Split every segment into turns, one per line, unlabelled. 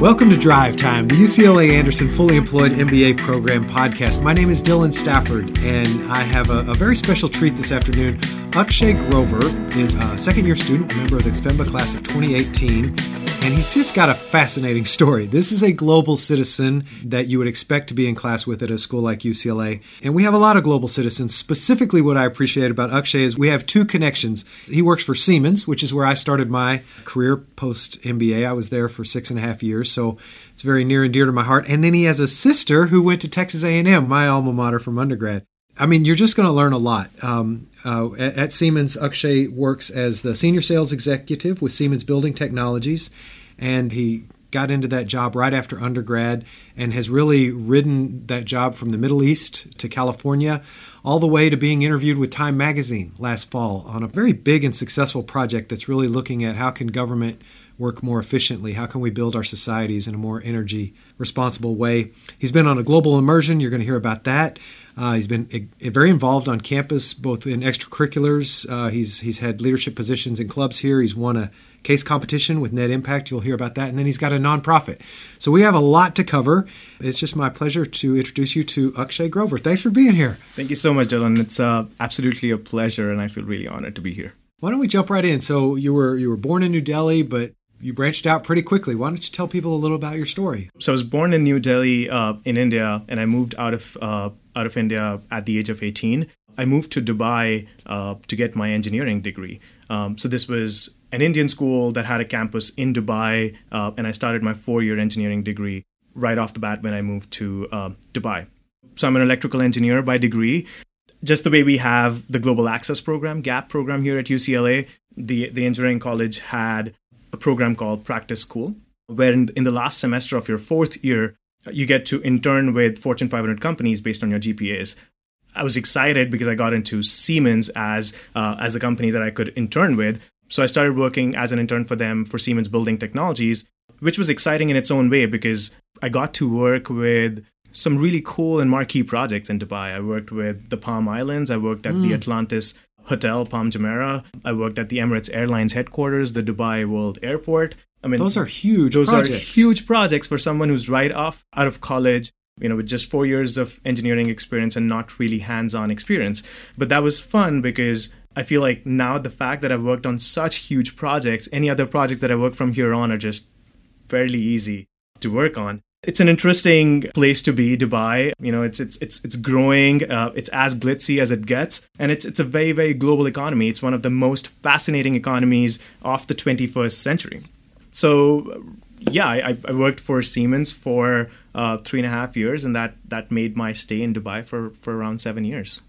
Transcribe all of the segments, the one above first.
Welcome to Drive Time, the UCLA Anderson Fully Employed MBA Program podcast. My name is Dylan Stafford, and I have a, a very special treat this afternoon. Akshay Grover is a second year student, a member of the FEMBA class of 2018 and he's just got a fascinating story. This is a global citizen that you would expect to be in class with at a school like UCLA. And we have a lot of global citizens. Specifically, what I appreciate about Akshay is we have two connections. He works for Siemens, which is where I started my career post MBA. I was there for six and a half years, so it's very near and dear to my heart. And then he has a sister who went to Texas A&M, my alma mater from undergrad. I mean, you're just going to learn a lot. Um, uh, at, at, Siemens, Akshay works as the senior sales executive with Siemens Building Technologies, and he got into that job right after undergrad and has really ridden that job from the Middle East to California, all the way to being interviewed with Time Magazine last fall on a very big and successful project that's really looking at how can government work more efficiently? How can we build our societies in a more energy responsible way? He's been on a global immersion. You're going to hear about that. Uh, he's been a, a very involved on campus, both in extracurriculars. Uh, he's he's had leadership positions in clubs here. He's won a case competition with Net Impact. You'll hear about that, and then he's got a nonprofit. So we have a lot to cover. It's just my pleasure to introduce you to Akshay Grover. Thanks for being here.
Thank you so much, Dylan. It's uh, absolutely a pleasure, and I feel really honored to be here.
Why don't we jump right in? So you were you were born in New Delhi, but you branched out pretty quickly. Why don't you tell people a little about your story?
So I was born in New Delhi, uh, in India, and I moved out of uh, out of India at the age of 18. I moved to Dubai uh, to get my engineering degree. Um, so this was an Indian school that had a campus in Dubai, uh, and I started my four-year engineering degree right off the bat when I moved to uh, Dubai. So I'm an electrical engineer by degree. Just the way we have the Global Access Program, GAP program here at UCLA, the the engineering college had a program called Practice School, where in, in the last semester of your fourth year, you get to intern with Fortune 500 companies based on your GPAs. I was excited because I got into Siemens as uh, as a company that I could intern with. So I started working as an intern for them for Siemens Building Technologies, which was exciting in its own way because I got to work with some really cool and marquee projects in Dubai. I worked with the Palm Islands. I worked at mm. the Atlantis Hotel Palm Jumeirah. I worked at the Emirates Airlines headquarters, the Dubai World Airport. I
mean, those are huge.
Those
projects.
are huge projects for someone who's right off out of college. You know, with just four years of engineering experience and not really hands-on experience. But that was fun because I feel like now the fact that I've worked on such huge projects, any other projects that I work from here on are just fairly easy to work on it's an interesting place to be, Dubai. You know, it's it's it's it's growing. Uh, it's as glitzy as it gets, and it's it's a very very global economy. It's one of the most fascinating economies of the 21st century. So, yeah, I, I worked for Siemens for uh, three and a half years, and that that made my stay in Dubai for for around seven years.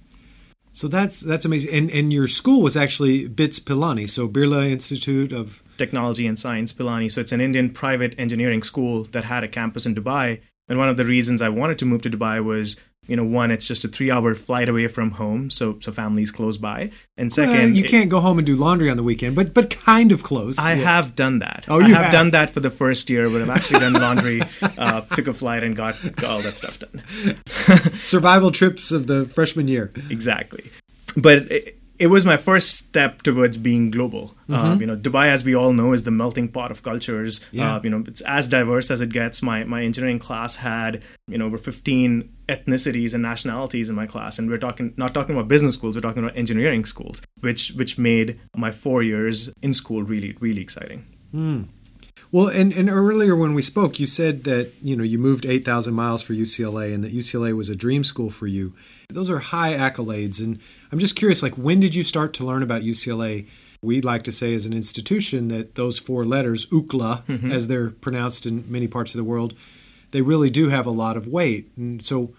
So that's that's amazing. And and your school was actually BITS Pilani, so Birla Institute of
Technology and Science Pilani. So it's an Indian private engineering school that had a campus in Dubai. And one of the reasons I wanted to move to Dubai was, you know, one, it's just a three-hour flight away from home, so so family's close by. And second, well,
you can't go home and do laundry on the weekend, but but kind of close.
I yeah. have done that. Oh, you I have, have, done that for the first year, but I've actually done laundry. uh, took a flight and got, got all that stuff done.
Survival trips of the freshman year.
Exactly, but. It, it was my first step towards being global. Mm-hmm. Uh, you know, Dubai, as we all know, is the melting pot of cultures. Yeah. Uh, you know, it's as diverse as it gets. My my engineering class had you know over 15 ethnicities and nationalities in my class, and we're talking not talking about business schools, we're talking about engineering schools, which which made my four years in school really really exciting.
Mm. Well, and, and earlier when we spoke, you said that you know you moved eight thousand miles for UCLA, and that UCLA was a dream school for you. Those are high accolades, and I'm just curious, like when did you start to learn about UCLA? We like to say as an institution that those four letters, UCLA, mm-hmm. as they're pronounced in many parts of the world, they really do have a lot of weight. And so,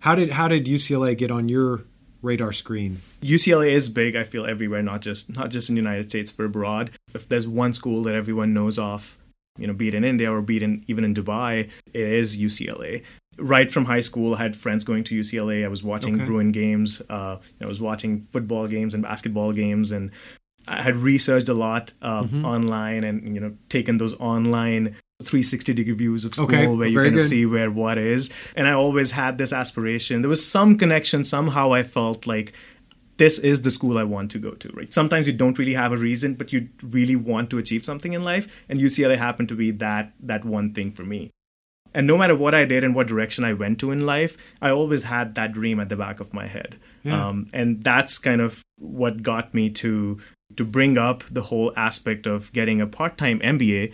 how did how did UCLA get on your radar screen?
UCLA is big. I feel everywhere, not just not just in the United States, but abroad. If there's one school that everyone knows of, you know, be it in India or be it in, even in Dubai, it is UCLA. Right from high school, I had friends going to UCLA. I was watching okay. Bruin games. Uh, I was watching football games and basketball games, and I had researched a lot uh, mm-hmm. online and you know taken those online 360 degree views of school okay, where you can see where what is. And I always had this aspiration. There was some connection somehow. I felt like this is the school I want to go to, right? Sometimes you don't really have a reason, but you really want to achieve something in life, and UCLA happened to be that that one thing for me. And no matter what I did and what direction I went to in life, I always had that dream at the back of my head. Yeah. Um, and that's kind of what got me to to bring up the whole aspect of getting a part-time MBA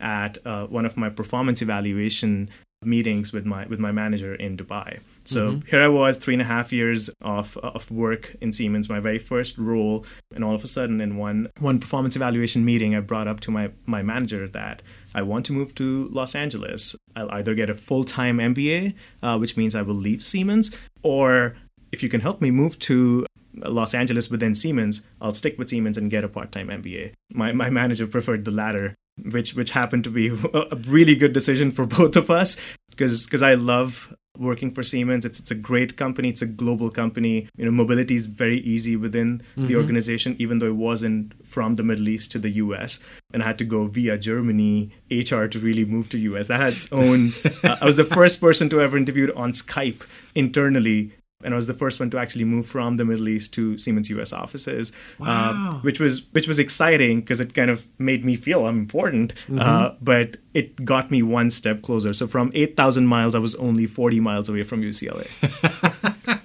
at uh, one of my performance evaluation meetings with my with my manager in Dubai. So mm-hmm. here I was, three and a half years of of work in Siemens, my very first role, and all of a sudden, in one one performance evaluation meeting, I brought up to my my manager that I want to move to Los Angeles. I'll either get a full time MBA, uh, which means I will leave Siemens, or if you can help me move to Los Angeles within Siemens, I'll stick with Siemens and get a part time MBA. My my manager preferred the latter which which happened to be a really good decision for both of us because because I love working for Siemens. It's it's a great company. It's a global company. You know, mobility is very easy within mm-hmm. the organization, even though it wasn't from the Middle East to the U.S. And I had to go via Germany HR to really move to U.S. That had its own. uh, I was the first person to ever interviewed on Skype internally and I was the first one to actually move from the Middle East to Siemens US offices,
uh, wow.
uh, which was which was exciting because it kind of made me feel I'm important. Mm-hmm. Uh, but it got me one step closer. So from eight thousand miles, I was only forty miles away from UCLA.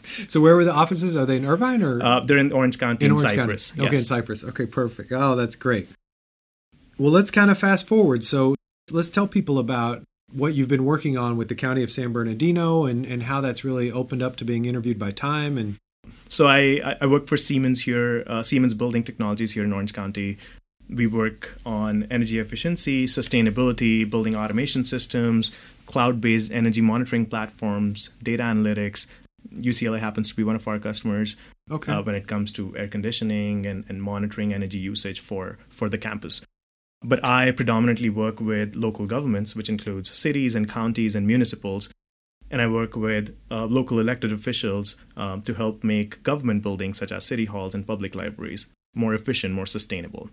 so where were the offices? Are they in Irvine or
uh, they're in Orange County in, in Orange Cypress?
County. Okay, in Cypress. Okay, perfect. Oh, that's great. Well, let's kind of fast forward. So let's tell people about what you've been working on with the county of San Bernardino and, and how that's really opened up to being interviewed by Time and
so I, I work for Siemens here, uh, Siemens Building Technologies here in Orange County. We work on energy efficiency, sustainability, building automation systems, cloud-based energy monitoring platforms, data analytics. UCLA happens to be one of our customers
okay. uh,
when it comes to air conditioning and, and monitoring energy usage for, for the campus. But I predominantly work with local governments, which includes cities and counties and municipals. And I work with uh, local elected officials um, to help make government buildings, such as city halls and public libraries, more efficient, more sustainable.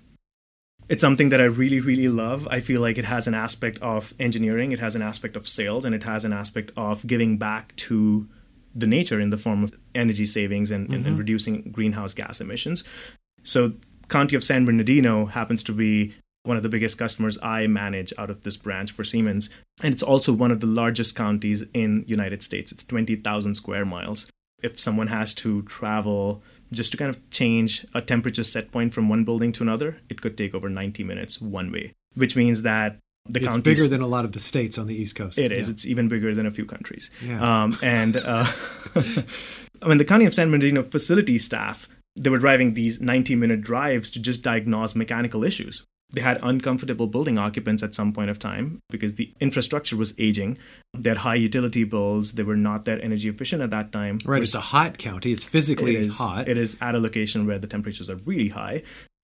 It's something that I really, really love. I feel like it has an aspect of engineering, it has an aspect of sales, and it has an aspect of giving back to the nature in the form of energy savings and, mm-hmm. and, and mm-hmm. reducing greenhouse gas emissions. So, County of San Bernardino happens to be one of the biggest customers I manage out of this branch for Siemens. And it's also one of the largest counties in United States. It's 20,000 square miles. If someone has to travel just to kind of change a temperature set point from one building to another, it could take over 90 minutes one way, which means that the county.
it's bigger than a lot of the states on the East Coast.
It is. Yeah. It's even bigger than a few countries.
Yeah.
Um, and uh, I mean, the County of San Bernardino facility staff, they were driving these 90 minute drives to just diagnose mechanical issues they had uncomfortable building occupants at some point of time because the infrastructure was aging. They had high utility bills. They were not that energy efficient at that time.
Right. It's a hot county. It's physically
it is,
hot.
It is at a location where the temperatures are really high.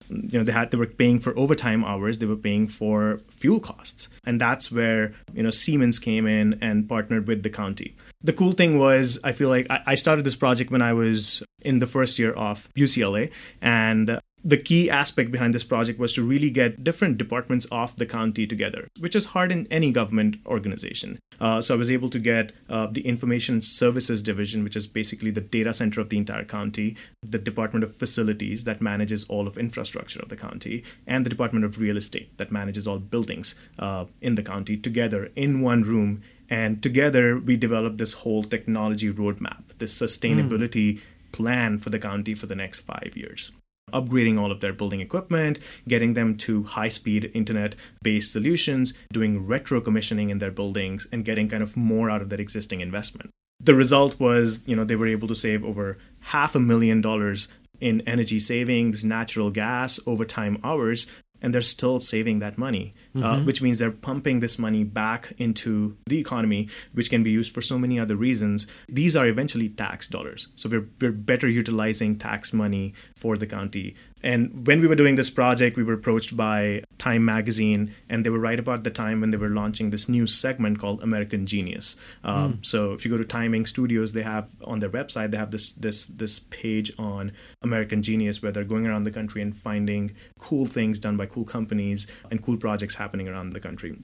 You know, they had they were paying for overtime hours. They were paying for fuel costs, and that's where you know Siemens came in and partnered with the county. The cool thing was, I feel like I started this project when I was in the first year of UCLA, and the key aspect behind this project was to really get different departments of the county together, which is hard in any government organization. Uh, so I was able to get uh, the Information Services Division, which is basically the data center of the entire county, the Department of Facilities that manages all of infrastructure of the county, and the Department of Real Estate that manages all buildings uh, in the county together in one room. And together we developed this whole technology roadmap, this sustainability mm. plan for the county for the next five years upgrading all of their building equipment, getting them to high speed internet based solutions, doing retro commissioning in their buildings, and getting kind of more out of their existing investment. The result was, you know, they were able to save over half a million dollars in energy savings, natural gas, overtime hours and they're still saving that money, uh, mm-hmm. uh, which means they're pumping this money back into the economy, which can be used for so many other reasons. These are eventually tax dollars. So we're, we're better utilizing tax money for the county. And when we were doing this project, we were approached by Time Magazine, and they were right about the time when they were launching this new segment called American Genius. Um, mm. So if you go to Time Inc. Studios, they have on their website they have this this this page on American Genius where they're going around the country and finding cool things done by cool companies and cool projects happening around the country.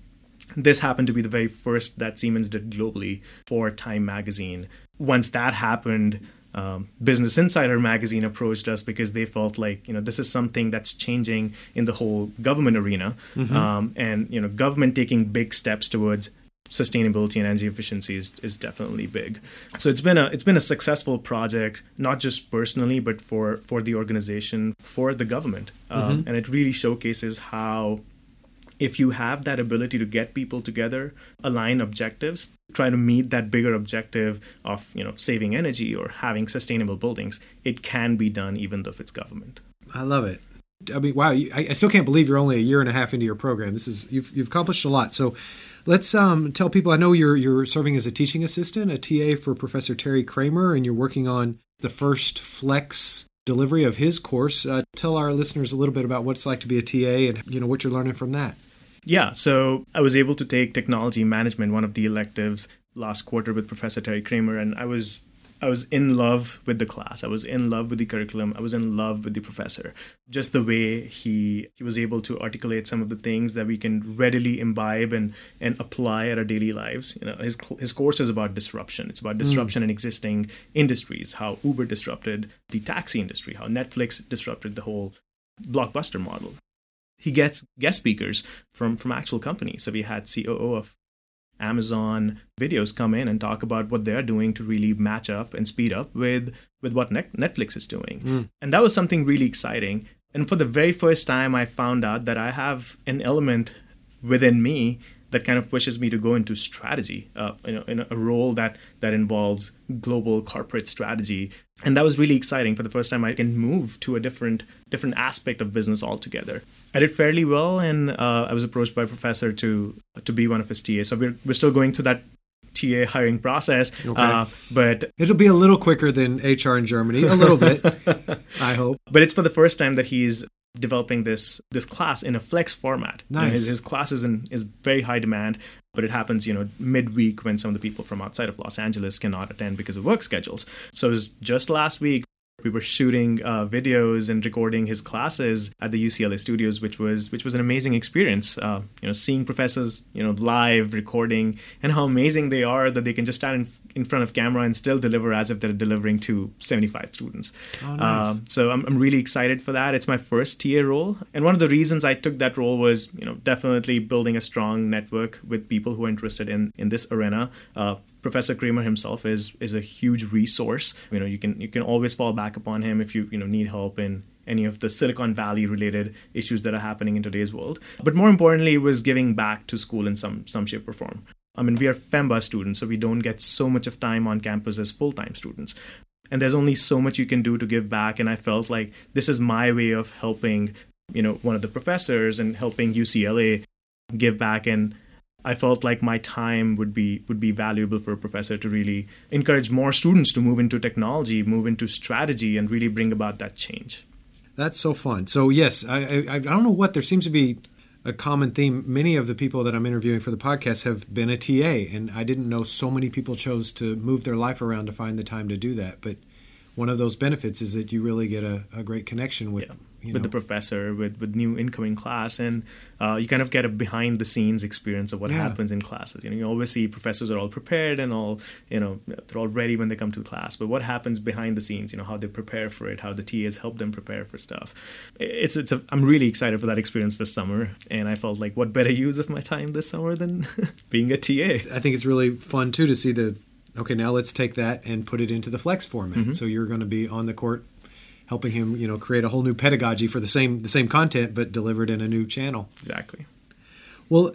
This happened to be the very first that Siemens did globally for Time magazine. Once that happened, um, Business Insider magazine approached us because they felt like you know this is something that's changing in the whole government arena, mm-hmm. um, and you know government taking big steps towards sustainability and energy efficiency is, is definitely big. So it's been a it's been a successful project, not just personally, but for for the organization, for the government, um, mm-hmm. and it really showcases how if you have that ability to get people together, align objectives, try to meet that bigger objective of you know saving energy or having sustainable buildings, it can be done even though if it's government.
I love it. I mean, wow! I, I still can't believe you're only a year and a half into your program. This is you've you've accomplished a lot. So, let's um, tell people. I know you're you're serving as a teaching assistant, a TA for Professor Terry Kramer, and you're working on the first Flex delivery of his course. Uh, tell our listeners a little bit about what it's like to be a TA and you know what you're learning from that.
Yeah, so I was able to take technology management, one of the electives, last quarter with Professor Terry Kramer, and I was I was in love with the class. I was in love with the curriculum. I was in love with the professor. Just the way he he was able to articulate some of the things that we can readily imbibe and and apply at our daily lives. You know, his his course is about disruption. It's about disruption mm. in existing industries. How Uber disrupted the taxi industry. How Netflix disrupted the whole blockbuster model he gets guest speakers from from actual companies. So we had COO of Amazon videos come in and talk about what they're doing to really match up and speed up with with what Netflix is doing. Mm. And that was something really exciting. And for the very first time I found out that I have an element within me that kind of pushes me to go into strategy, uh, you know, in a role that that involves global corporate strategy, and that was really exciting. For the first time, I can move to a different different aspect of business altogether. I did fairly well, and uh, I was approached by a professor to to be one of his TAs. So we're we're still going through that TA hiring process. Okay. Uh, but
it'll be a little quicker than HR in Germany, a little bit, I hope.
But it's for the first time that he's developing this this class in a flex format.
Nice. You know,
his, his class is in is very high demand, but it happens, you know, midweek when some of the people from outside of Los Angeles cannot attend because of work schedules. So it was just last week we were shooting uh, videos and recording his classes at the UCLA studios, which was which was an amazing experience. Uh, you know, seeing professors, you know, live recording, and how amazing they are that they can just stand in, in front of camera and still deliver as if they're delivering to 75 students.
Oh, nice.
um, so I'm, I'm really excited for that. It's my first TA role, and one of the reasons I took that role was, you know, definitely building a strong network with people who are interested in in this arena. Professor Kramer himself is is a huge resource. You know, you can you can always fall back upon him if you you know need help in any of the Silicon Valley related issues that are happening in today's world. But more importantly, it was giving back to school in some some shape or form. I mean, we are FEMBA students, so we don't get so much of time on campus as full time students. And there's only so much you can do to give back. And I felt like this is my way of helping, you know, one of the professors and helping UCLA give back and I felt like my time would be would be valuable for a professor to really encourage more students to move into technology, move into strategy, and really bring about that change.
That's so fun. So yes, I, I, I don't know what there seems to be a common theme. Many of the people that I'm interviewing for the podcast have been a TA, and I didn't know so many people chose to move their life around to find the time to do that. But one of those benefits is that you really get a, a great connection with
yeah with know. the professor, with with new incoming class, and uh, you kind of get a behind the scenes experience of what yeah. happens in classes. You know, you always see professors are all prepared and all you know they're all ready when they come to class, but what happens behind the scenes? You know, how they prepare for it, how the TAs help them prepare for stuff. It's it's a, I'm really excited for that experience this summer, and I felt like what better use of my time this summer than being a TA.
I think it's really fun too to see the okay now let's take that and put it into the flex format mm-hmm. so you're going to be on the court helping him, you know, create a whole new pedagogy for the same the same content but delivered in a new channel.
Exactly.
Well,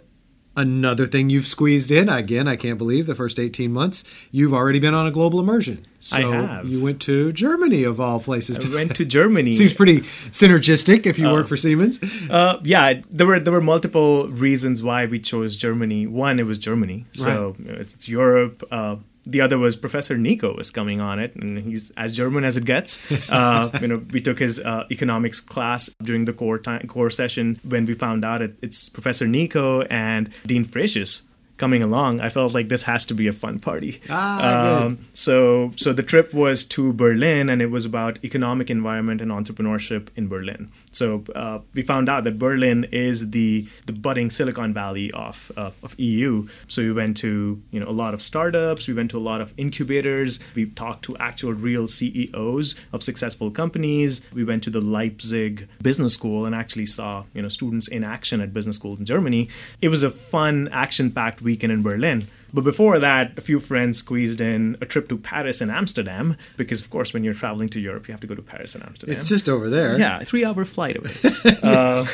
another thing you've squeezed in again, I can't believe the first 18 months, you've already been on a global immersion.
So I have.
You went to Germany of all places.
I went to Germany.
Seems pretty synergistic if you uh, work for Siemens.
Uh, yeah, there were there were multiple reasons why we chose Germany. One, it was Germany, so right. it's, Europe. Uh, the other was Professor Nico was coming on it, and he's as German as it gets. Uh, you know, we took his uh, economics class during the core time, core session when we found out it, it's Professor Nico and Dean Frasius coming along, I felt like this has to be a fun party.
Ah,
um, so so the trip was to Berlin, and it was about economic environment and entrepreneurship in Berlin. So uh, we found out that Berlin is the the budding Silicon Valley of uh, of EU. So we went to you know a lot of startups, we went to a lot of incubators, we talked to actual real CEOs of successful companies. We went to the Leipzig Business School and actually saw you know students in action at business schools in Germany. It was a fun, action-packed weekend in Berlin. But before that, a few friends squeezed in a trip to Paris and Amsterdam because, of course, when you're traveling to Europe, you have to go to Paris and Amsterdam.
It's just over there.
yeah, a three-hour flight away.
Uh,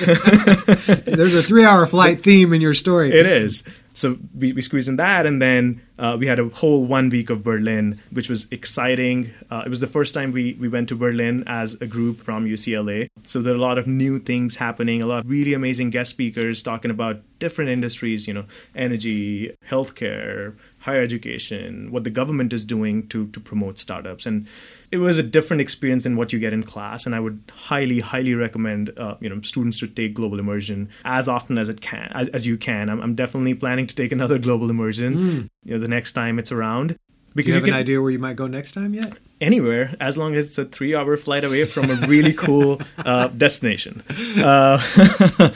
There's a three-hour flight theme in your story.
It is. So we, we squeezed in that, and then uh, we had a whole one week of Berlin, which was exciting. Uh, it was the first time we, we went to Berlin as a group from UCLA. So there are a lot of new things happening, a lot of really amazing guest speakers talking about different industries, you know, energy, healthcare, higher education, what the government is doing to, to promote startups. And it was a different experience than what you get in class. And I would highly, highly recommend, uh, you know, students to take global immersion as often as it can, as, as you can. I'm, I'm, definitely planning to take another global immersion, mm. you know, the next time it's around.
Because Do you have you can, an idea where you might go next time yet?
Anywhere, as long as it's a three-hour flight away from a really cool uh, destination. Uh,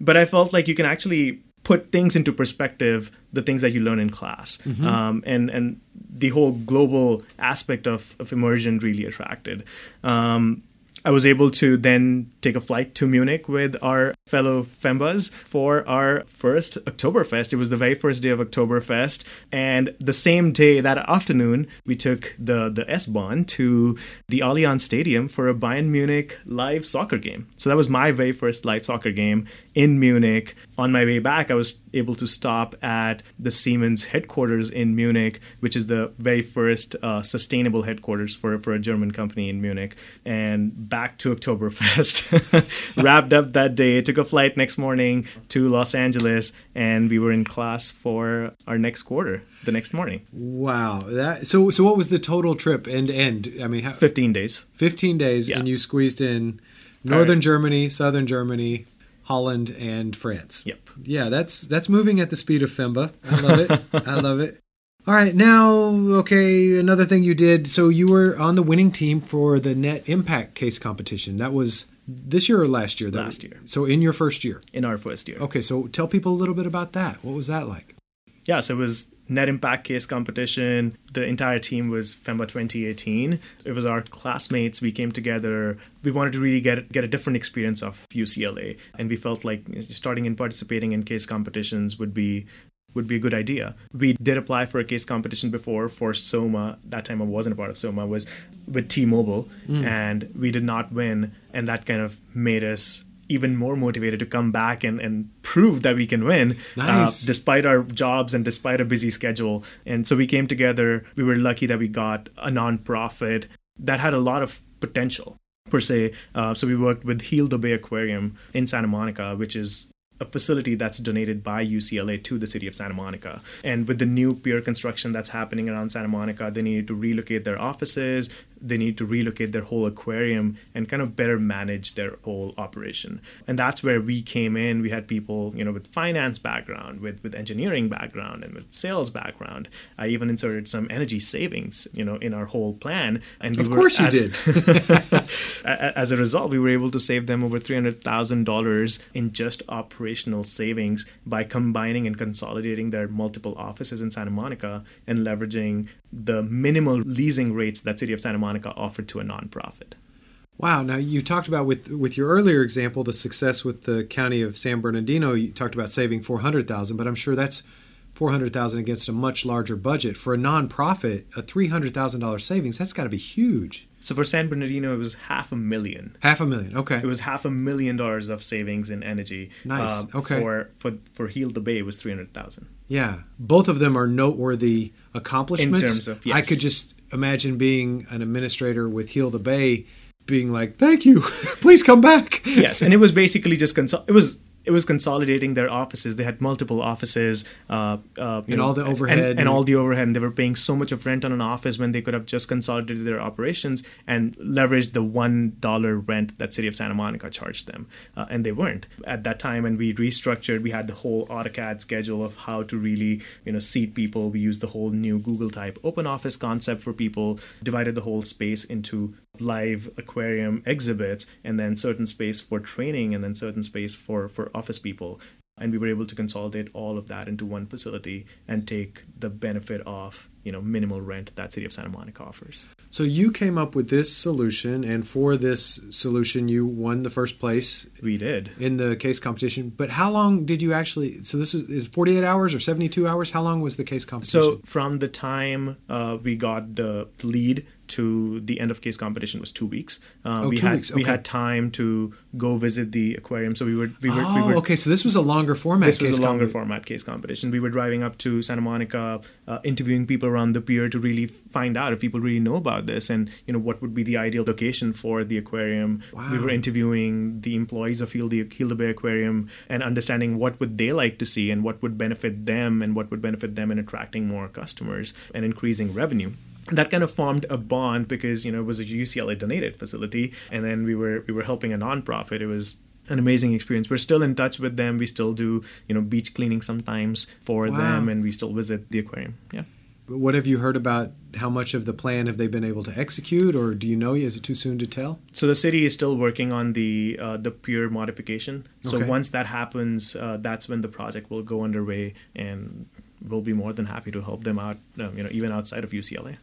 but I felt like you can actually put things into perspective the things that you learn in class mm-hmm. um, and and the whole global aspect of, of immersion really attracted um, I was able to then take a flight to Munich with our fellow Fembas for our first Oktoberfest. It was the very first day of Oktoberfest. And the same day, that afternoon, we took the, the S-Bahn to the Allianz Stadium for a Bayern Munich live soccer game. So that was my very first live soccer game in Munich. On my way back, I was able to stop at the Siemens headquarters in Munich, which is the very first uh, sustainable headquarters for, for a German company in Munich. And back to Oktoberfest. Wrapped up that day, took a flight next morning to Los Angeles, and we were in class for our next quarter the next morning.
Wow! That so so. What was the total trip end to end? I mean, how,
fifteen days.
Fifteen days, yeah. and you squeezed in northern right. Germany, southern Germany, Holland, and France.
Yep.
Yeah, that's that's moving at the speed of Femba. I love it. I love it. All right, now, okay, another thing you did. So you were on the winning team for the Net Impact case competition. That was this year or last year?
That last year.
So in your first year?
In our first year.
Okay, so tell people a little bit about that. What was that like?
Yeah, so it was Net Impact case competition. The entire team was FEMBA 2018. It was our classmates. We came together. We wanted to really get get a different experience of UCLA, and we felt like starting and participating in case competitions would be would be a good idea. We did apply for a case competition before for Soma. That time I wasn't a part of Soma. Was with T-Mobile, mm. and we did not win. And that kind of made us even more motivated to come back and, and prove that we can win uh, nice. uh, despite our jobs and despite a busy schedule. And so we came together. We were lucky that we got a nonprofit that had a lot of potential per se. Uh, so we worked with Heal the Bay Aquarium in Santa Monica, which is a facility that's donated by UCLA to the city of Santa Monica. And with the new pier construction that's happening around Santa Monica, they needed to relocate their offices, they need to relocate their whole aquarium and kind of better manage their whole operation. And that's where we came in. We had people, you know, with finance background, with with engineering background, and with sales background. I even inserted some energy savings, you know, in our whole plan. And
we of course you as,
did. as a result, we were able to save them over three hundred thousand dollars in just operational savings by combining and consolidating their multiple offices in Santa Monica and leveraging the minimal leasing rates that City of Santa Monica offered to a nonprofit.
Wow. Now you talked about with with your earlier example the success with the county of San Bernardino. You talked about saving four hundred thousand, but I'm sure that's four hundred thousand against a much larger budget for a nonprofit. A three hundred thousand dollars savings that's got to be huge.
So for San Bernardino, it was half a million.
Half a million. Okay.
It was half a million dollars of savings in energy.
Nice. Uh, okay.
For for for Heal the Bay, it was three hundred thousand.
Yeah, both of them are noteworthy accomplishments.
In terms of yes.
I could just imagine being an administrator with Heal the Bay, being like, "Thank you, please come back."
yes, and it was basically just consult. It was it was consolidating their offices. They had multiple offices, uh, uh,
and know, all the overhead,
and, and, all the overhead. And they were paying so much of rent on an office when they could have just consolidated their operations and leveraged the one dollar rent that City of Santa Monica charged them, uh, and they weren't at that time. And we restructured. We had the whole AutoCAD schedule of how to really you know seat people. We used the whole new Google type open office concept for people. Divided the whole space into live aquarium exhibits and then certain space for training and then certain space for for office people. And we were able to consolidate all of that into one facility and take the benefit of you know minimal rent that city of santa monica offers.
So you came up with this solution and for this solution you won the first place?
We did.
In the case competition. But how long did you actually so this was is 48 hours or 72 hours? How long was the case competition?
So from the time uh, we got the lead to the end of case competition was two weeks.
Uh, oh,
we
two
had
weeks. Okay.
we had time to go visit the aquarium, so we were we were,
oh,
we were
okay. So this was a longer format.
This was a longer format case competition. We were driving up to Santa Monica, uh, interviewing people around the pier to really find out if people really know about this, and you know what would be the ideal location for the aquarium.
Wow.
We were interviewing the employees of Heal the Heal the Bay Aquarium and understanding what would they like to see and what would benefit them and what would benefit them in attracting more customers and increasing revenue that kind of formed a bond because you know it was a UCLA donated facility, and then we were we were helping a nonprofit. It was an amazing experience. We're still in touch with them. We still do you know beach cleaning sometimes for
wow.
them, and we still visit the aquarium. Yeah.
What have you heard about how much of the plan have they been able to execute, or do you know? Is it too soon to tell?
So the city is still working on the uh, the pier modification. So
Okay.
once that happens, uh, that's when the project will go underway, and we'll be more than happy to help them out. uh, You know, even outside of UCLA.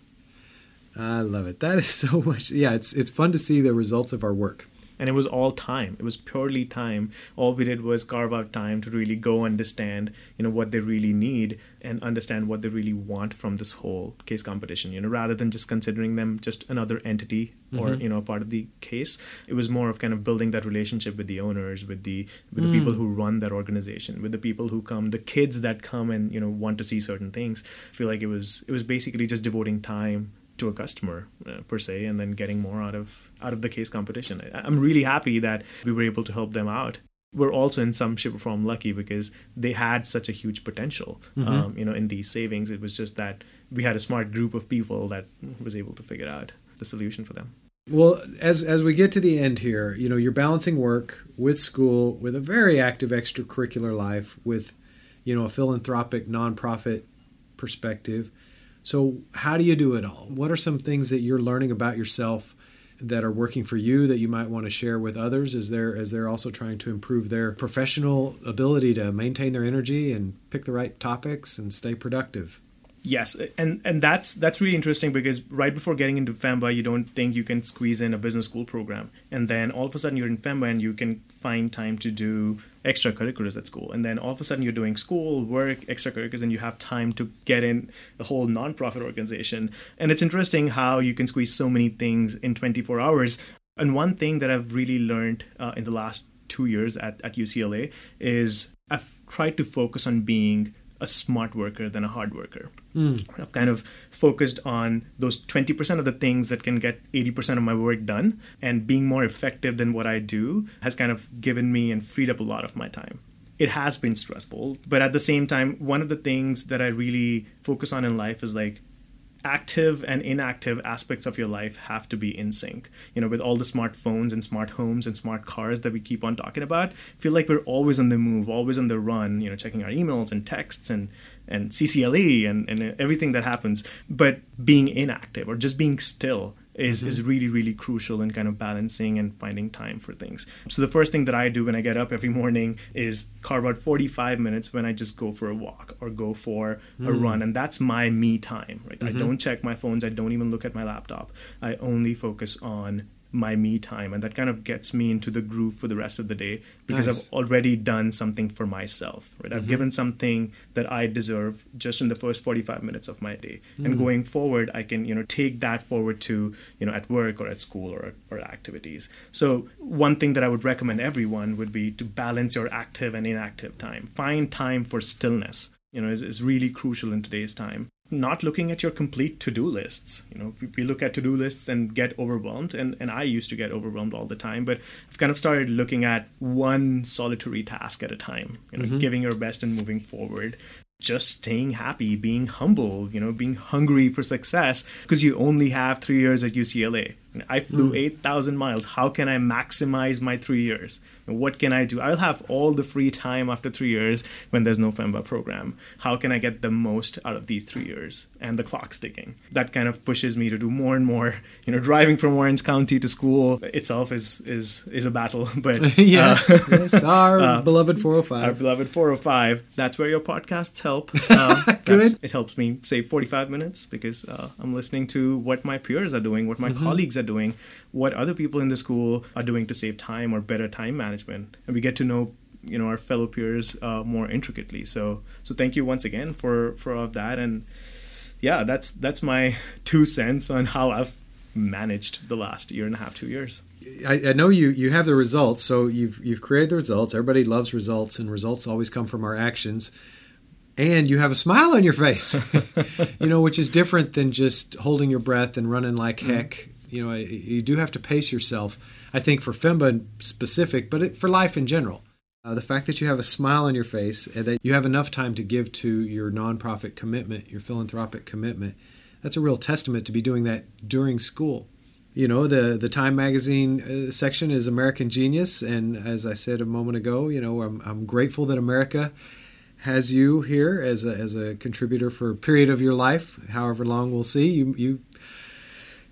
I love it. That is so much. Yeah, it's it's fun to see the results of our work.
and it was all time it was purely time all we did was carve out time to really go understand you know what they really need and understand what they really want from this whole case competition you know rather than just considering them just another entity or
Mhm.
you know part of the case it was more of kind of building that relationship with the owners with the with the
Mm.
people who run that organization with the people who come the kids that come and you know want to see certain things I feel like it was it was basically just devoting time to a customer uh, per se and then getting more out of out of the case competition I, i'm really happy that we were able to help them out we're also in some shape or form lucky because they had such a huge potential
Mhm.
um, you know in these savings it was just that we had a smart group of people that was able to figure out the solution for them
Well, as as we get to the end here, you know, you're balancing work with school, with a very active extracurricular life, with you know a philanthropic nonprofit perspective. So, how do you do it all? What are some things that you're learning about yourself that are working for you that you might want to share with others as they're as they're also trying to improve their professional ability to maintain their energy and pick the right topics and stay productive?
Yes, and and that's that's really interesting because right before getting into FEMBA, you don't think you can squeeze in a business school program, and then all of a sudden you're in FEMBA and you can find time to do extracurriculars at school, and then all of a sudden you're doing school work, extracurriculars, and you have time to get in the whole nonprofit organization. And it's interesting how you can squeeze so many things in 24 hours. And one thing that I've really learned uh, in the last two years at, at UCLA is I've tried to focus on being a smart worker than a hard worker. Hmm. I've kind of focused on those 20% of the things that can get 80% of my work done, and being more effective than what I do has kind of given me and freed up a lot of my time. It has been stressful, but at the same time, one of the things that I really focus on in life is like active and inactive aspects of your life have to be in sync. You know, with all the smartphones and smart homes and smart cars that we keep on talking about, feel like we're always on the move, always on the run, you know, checking our emails and texts and and CCLE and, and everything that happens. But being inactive or just being still is, mm-hmm. is really, really crucial in kind of balancing and finding time for things. So the first thing that I do when I get up every morning is carve out 45 minutes when I just go for a walk or go for a mm. run. And that's my me time, right? I mm-hmm. don't check my phones. I don't even look at my laptop. I only focus on my me time and that kind of gets me into the groove for the rest of the day because
Nice.
I've already done something for myself right? I've mm-hmm. given something that I deserve just in the first 45 minutes of my day. And mm. going forward I can you know take that forward to you know at work or at school or or activities. So one thing that I would recommend everyone would be to balance your active and inactive time. Find time for stillness you know is, is really crucial in today's time not looking at your complete to-do lists. You know, we, look at to-do lists and get overwhelmed, and, and I used to get overwhelmed all the time, but I've kind of started looking at one solitary task at a time, you know, mm-hmm. giving your best and moving forward just staying happy, being humble, you know, being hungry for success because you only have three years at UCLA. I flew mm. 8,000 miles. How can I maximize my three years? What can I do? I'll have all the free time after three years when there's no FEMBA program. How can I get the most out of these three years? And the clock's ticking. That kind of pushes me to do more and more. You know, driving from Orange County to school itself is is is a battle. But
yes, uh, yes, our uh, beloved 405.
Our beloved 405. That's where your podcasts help. Uh,
Good.
It helps me save 45 minutes because uh, I'm listening to what my peers are doing, what my mm-hmm. colleagues are doing, what other people in the school are doing to save time or better time management, and we get to know you know our fellow peers uh, more intricately. So so thank you once again for for all of that, and yeah, that's that's my two cents on how I've managed the last year and a half, two years.
I, I, know you you have the results, so you've you've created the results. Everybody loves results, and results always come from our actions. And you have a smile on your face, you know, which is different than just holding your breath and running like mm-hmm. heck you know, you do have to pace yourself. I think for FEMBA specific, but it, for life in general. Uh, the fact that you have a smile on your face and that you have enough time to give to your nonprofit commitment, your philanthropic commitment, that's a real testament to be doing that during school. You know, the the Time magazine uh, section is American Genius, and as I said a moment ago, you know, I'm, I'm grateful that America has you here as a, as a contributor for a period of your life, however long we'll see. You you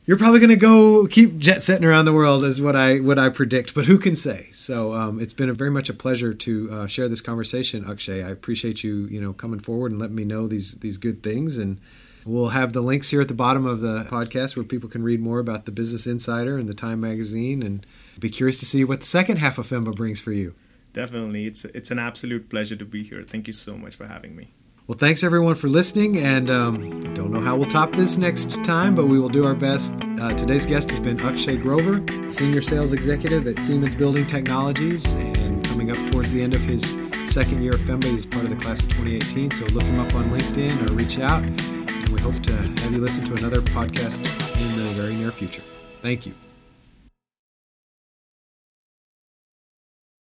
you're probably going to go keep jet setting around the world is what I what I predict, but who can say? So um, it's been a very much a pleasure to uh, share this conversation, Akshay. I appreciate you you know coming forward and letting me know these these good things, and we'll have the links here at the bottom of the podcast where people can read more about the Business Insider and the Time magazine, and be curious to see what the second half of FEMBA brings for you.
Definitely, it's it's an absolute pleasure to be here. Thank you so much for having me.
Well, thanks everyone for listening, and um, don't know how we'll top this next time, but we will do our best. Uh, today's guest has been Akshay Grover, Senior Sales Executive at Siemens Building Technologies, and coming up towards the end of his second year of FEMBA, he's part of the class of 2018. So look him up on LinkedIn or reach out, and we hope to have you listen to another podcast in the very near future. Thank you.